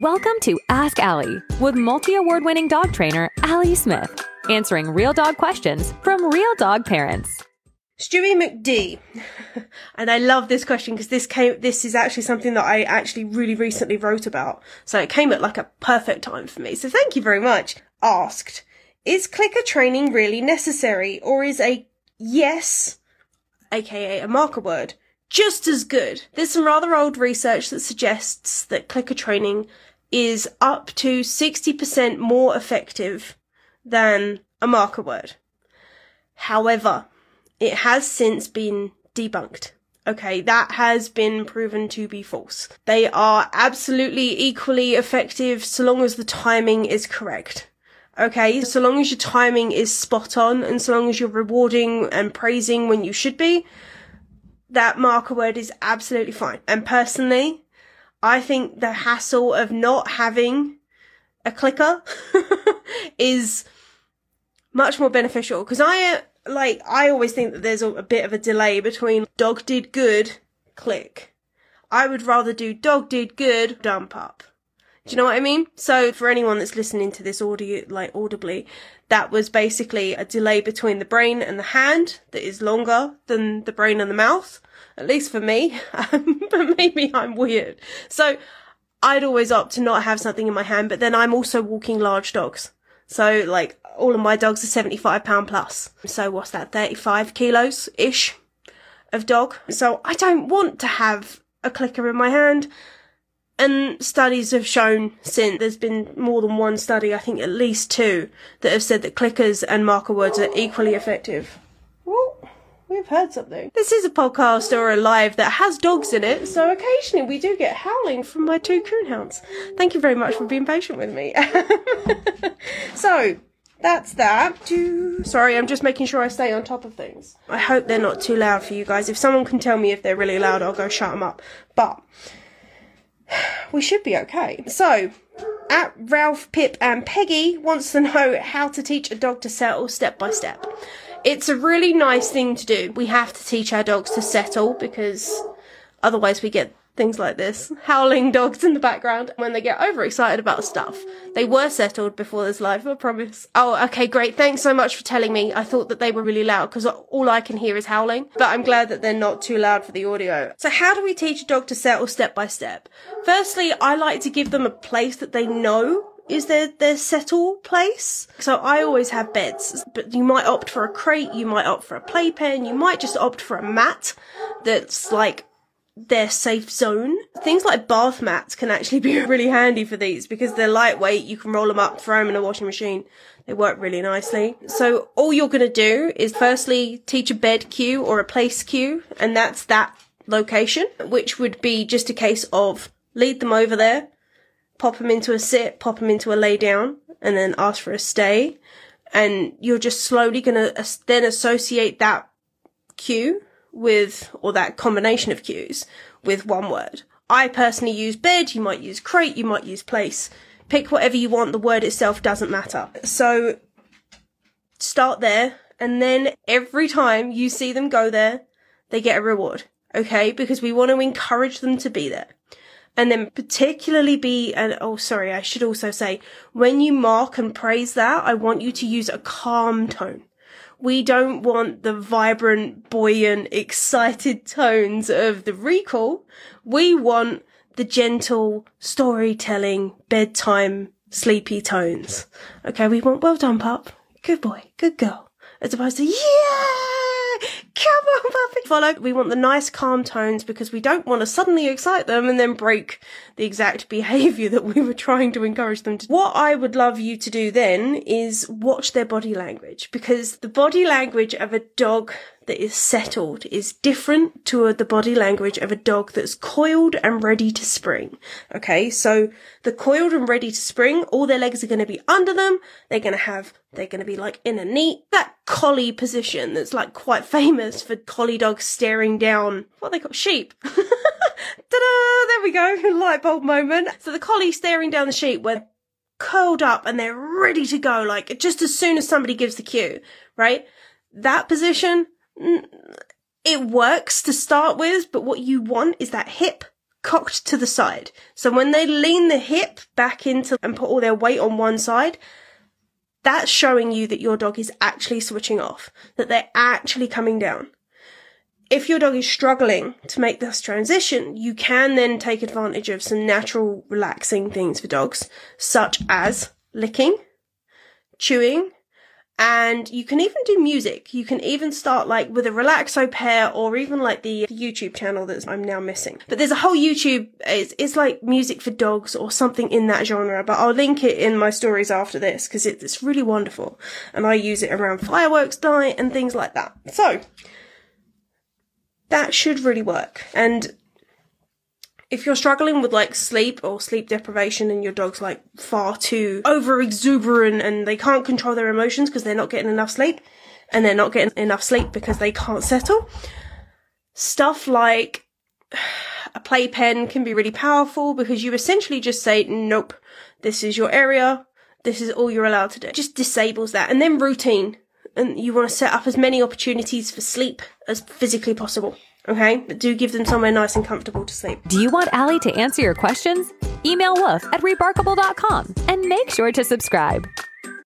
Welcome to Ask Ali with multi award winning dog trainer Ali Smith, answering real dog questions from real dog parents. Stewie McD, and I love this question because this came. This is actually something that I actually really recently wrote about, so it came at like a perfect time for me. So thank you very much. Asked, is clicker training really necessary, or is a yes, aka a marker word, just as good? There's some rather old research that suggests that clicker training is up to 60% more effective than a marker word. However, it has since been debunked. Okay, that has been proven to be false. They are absolutely equally effective so long as the timing is correct. Okay, so long as your timing is spot on and so long as you're rewarding and praising when you should be, that marker word is absolutely fine. And personally, I think the hassle of not having a clicker is much more beneficial because I like I always think that there's a, a, bit of a delay between dog did good click. I would rather do dog did good dump up. Do you know what I mean? So for anyone that's listening to this audio like audibly, that was basically a delay between the brain and the hand that is longer than the brain and the mouth at least for me, um, but maybe I'm weird. So I'd always opt to not have something in my hand, but then I'm also walking large dogs. So like all of my dogs are 75 pound plus. So what's that? 35 kilos ish of dog. So I don't want to have a clicker in my hand. And studies have shown since there's been more than one study, I think at least two, that have said that clickers and marker words are equally effective. Well, we've heard something. This is a podcast or a live that has dogs in it, so occasionally we do get howling from my two coonhounds. Thank you very much for being patient with me. so, that's that. Sorry, I'm just making sure I stay on top of things. I hope they're not too loud for you guys. If someone can tell me if they're really loud, I'll go shut them up. But we should be okay. So, at Ralph, Pip, and Peggy wants to know how to teach a dog to settle step by step. It's a really nice thing to do. We have to teach our dogs to settle because otherwise we get things like this. Howling dogs in the background when they get overexcited about stuff. They were settled before this live, I promise. Oh, okay, great. Thanks so much for telling me. I thought that they were really loud because all I can hear is howling, but I'm glad that they're not too loud for the audio. So how do we teach a dog to settle step by step? Firstly, I like to give them a place that they know is their their settle place. So I always have beds, but you might opt for a crate, you might opt for a playpen, you might just opt for a mat that's like their safe zone. Things like bath mats can actually be really handy for these because they're lightweight. You can roll them up, throw them in a washing machine. They work really nicely. So all you're going to do is firstly teach a bed cue or a place cue, and that's that location, which would be just a case of lead them over there, pop them into a sit, pop them into a lay down, and then ask for a stay. And you're just slowly going to then associate that cue with, or that combination of cues with one word. I personally use bed, you might use crate, you might use place. Pick whatever you want, the word itself doesn't matter. So start there, and then every time you see them go there, they get a reward. Okay? Because we want to encourage them to be there and then particularly be and oh sorry i should also say when you mark and praise that i want you to use a calm tone we don't want the vibrant buoyant excited tones of the recall. We want the gentle storytelling bedtime sleepy tones. Okay we want well done pup. Good boy good girl. As opposed to yeah come on, puppy. Follow. We want the nice, calm tones because we don't want to suddenly excite them and then break the exact behavior that we were trying to encourage them to. What I would love you to do then is watch their body language because the body language of a dog that is settled is different to the body language of a dog that's coiled and ready to spring. Okay, so the coiled and ready to spring, all their legs are going to be under them. They're going to have, they're going to be like in a neat, that collie position that's like quite famous for collie dogs staring down, what they call sheep. Ta-da! There we go. Light bulb moment. So the collie staring down the sheep where curled up and they're ready to go, like just as soon as somebody gives the cue, right? That position, it works to start with, but what you want is that hip cocked to the side. So when they lean the hip back into and put all their weight on one side, that's showing you that your dog is actually switching off, that they're actually coming down. If your dog is struggling to make this transition, you can then take advantage of some natural relaxing things for dogs, such as licking, chewing, and you can even do music. You can even start like with a RelaxoPet or even like the YouTube channel that I'm now missing. But there's a whole YouTube, it's, it's like music for dogs or something in that genre, but I'll link it in my stories after this because it's really wonderful. And I use it around fireworks night and things like that. So, that should really work. And if you're struggling with like sleep or sleep deprivation and your dog's like far too over exuberant and they can't control their emotions because they're not getting enough sleep and they're not getting enough sleep because they can't settle, stuff like a playpen can be really powerful because you essentially just say, nope, this is your area. This is all you're allowed to do. Just disables that. And then routine. And you want to set up as many opportunities for sleep as physically possible. Okay, but do give them somewhere nice and comfortable to sleep. Do you want Ali to answer your questions? Email woof at rebarkable.com and make sure to subscribe.